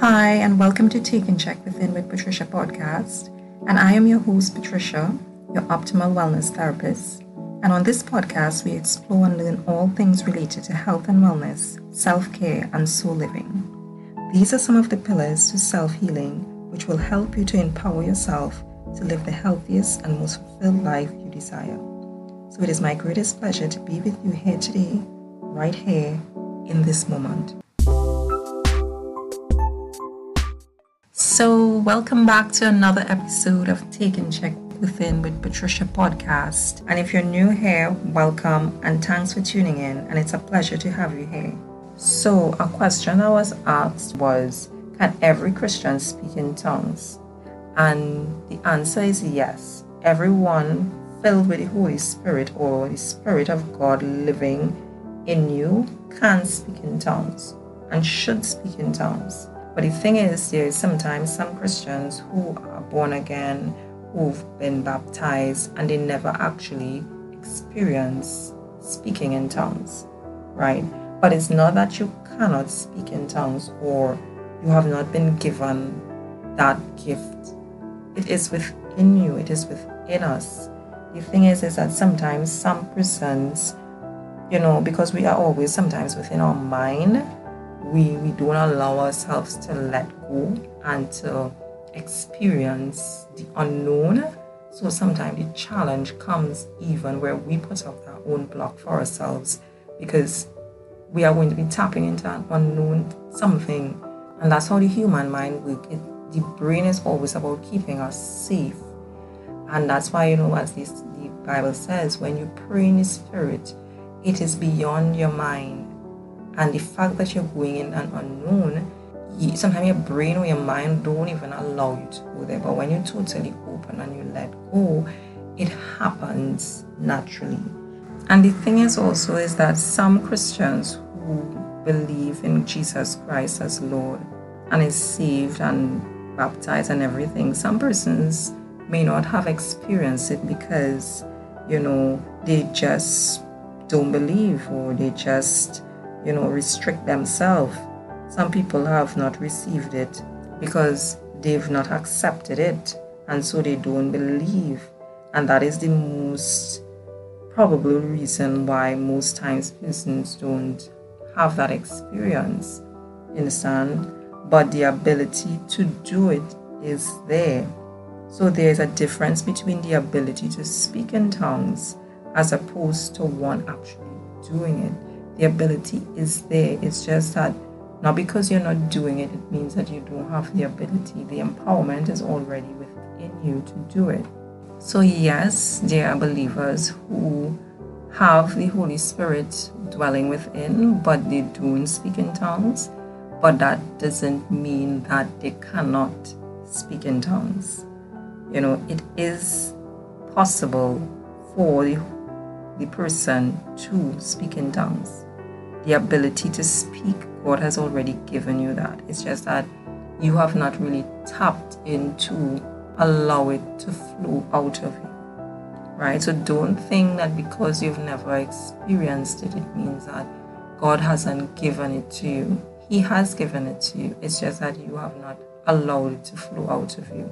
Hi, and welcome to Take and Check Within with Patricia podcast. And I am your host, Patricia, your optimal wellness therapist. And on this podcast, we explore and learn all things related to health and wellness, self care, and soul living. These are some of the pillars to self healing, which will help you to empower yourself to live the healthiest and most fulfilled life you desire. So it is my greatest pleasure to be with you here today, right here in this moment. So, welcome back to another episode of Take and Check Within with Patricia podcast. And if you're new here, welcome and thanks for tuning in. And it's a pleasure to have you here. So, a question I was asked was Can every Christian speak in tongues? And the answer is yes. Everyone filled with the Holy Spirit or the Spirit of God living in you can speak in tongues and should speak in tongues. But the thing is, there is sometimes some Christians who are born again, who've been baptized, and they never actually experience speaking in tongues, right? But it's not that you cannot speak in tongues or you have not been given that gift. It is within you, it is within us. The thing is, is that sometimes some persons, you know, because we are always sometimes within our mind, we, we don't allow ourselves to let go and to experience the unknown. So sometimes the challenge comes even where we put up our own block for ourselves because we are going to be tapping into an unknown something. And that's how the human mind works. The brain is always about keeping us safe. And that's why, you know, as this, the Bible says, when you pray in the Spirit, it is beyond your mind and the fact that you're going in an unknown, you, sometimes your brain or your mind don't even allow you to go there. But when you're totally open and you let go, it happens naturally. And the thing is also is that some Christians who believe in Jesus Christ as Lord and is saved and baptized and everything, some persons may not have experienced it because, you know, they just don't believe or they just you know, restrict themselves. Some people have not received it because they've not accepted it, and so they don't believe. And that is the most probable reason why most times persons don't have that experience. Understand? But the ability to do it is there. So there's a difference between the ability to speak in tongues as opposed to one actually doing it the ability is there. It's just that not because you're not doing it, it means that you don't have the ability. The empowerment is already within you to do it. So, yes, there are believers who have the Holy Spirit dwelling within, but they don't speak in tongues. But that doesn't mean that they cannot speak in tongues. You know, it is possible for the, the person to speak in tongues the ability to speak, God has already given you that. It's just that you have not really tapped into allow it to flow out of you. Right? So don't think that because you've never experienced it, it means that God hasn't given it to you. He has given it to you. It's just that you have not allowed it to flow out of you.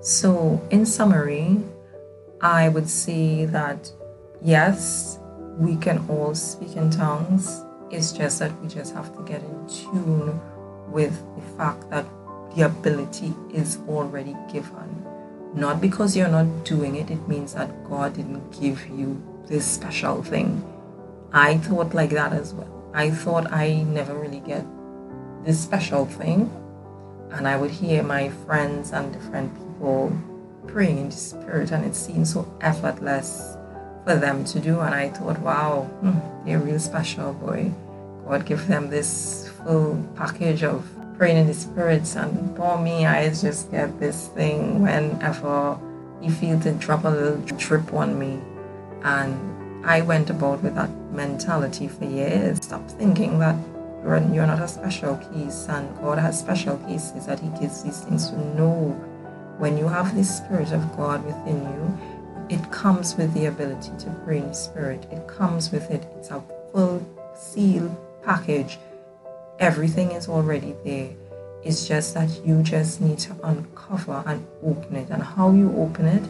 So, in summary, I would say that yes, we can all speak in tongues it's just that we just have to get in tune with the fact that the ability is already given. Not because you're not doing it, it means that God didn't give you this special thing. I thought like that as well. I thought I never really get this special thing. And I would hear my friends and different people praying in the spirit, and it seemed so effortless for them to do. And I thought, wow, hmm, they're real special, boy. God give them this full package of praying in the spirits. And for me, I just get this thing whenever you feel to drop a little drip on me. And I went about with that mentality for years. Stop thinking that you're not a special case and God has special cases that He gives these things to know. When you have the Spirit of God within you, it comes with the ability to bring spirit. It comes with it. It's a full seal package. Everything is already there. It's just that you just need to uncover and open it. And how you open it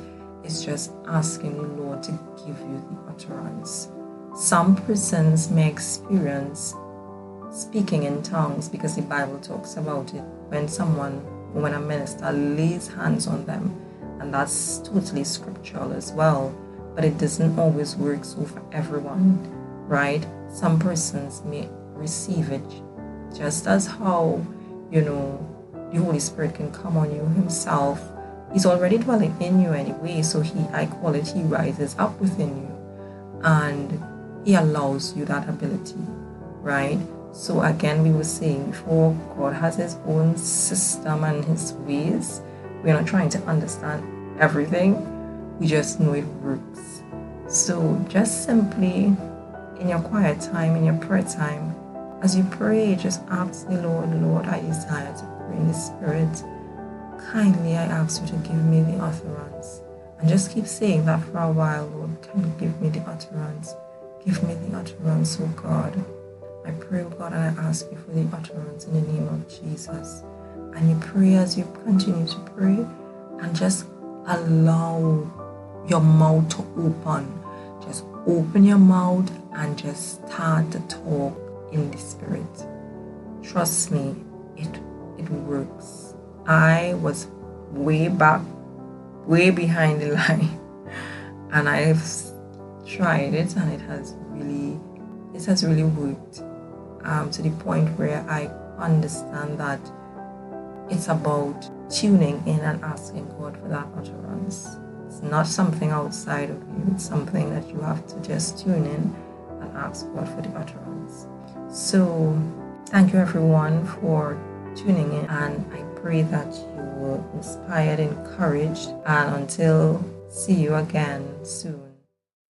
is just asking the Lord to give you the utterance. Some persons may experience speaking in tongues because the Bible talks about it when someone, when a minister lays hands on them, and that's totally scriptural as well. But it doesn't always work so for everyone, right? Some persons may receive it just as how, you know, the Holy Spirit can come on you Himself. He's already dwelling in you anyway, so He, I call it, He rises up within you and He allows you that ability, right? So again, we were saying before, God has His own system and His ways. We're not trying to understand everything. We just know it works. So just simply in your quiet time, in your prayer time, as you pray, just ask the Lord, Lord, I desire to pray in the Spirit. Kindly, I ask you to give me the utterance. And just keep saying that for a while, Lord. Can you give me the utterance? Give me the utterance, oh God. I pray, God, and I ask you for the utterance in the name of Jesus. And you pray as you continue to pray and just allow your mouth to open. Just open your mouth and just start to talk in the spirit. Trust me, it it works. I was way back, way behind the line, and I've tried it and it has really it has really worked um, to the point where I understand that it's about tuning in and asking God for that utterance. It's not something outside of you, it's something that you have to just tune in and ask God for the utterance. So, thank you everyone for tuning in, and I pray that you were inspired, encouraged, and until see you again soon.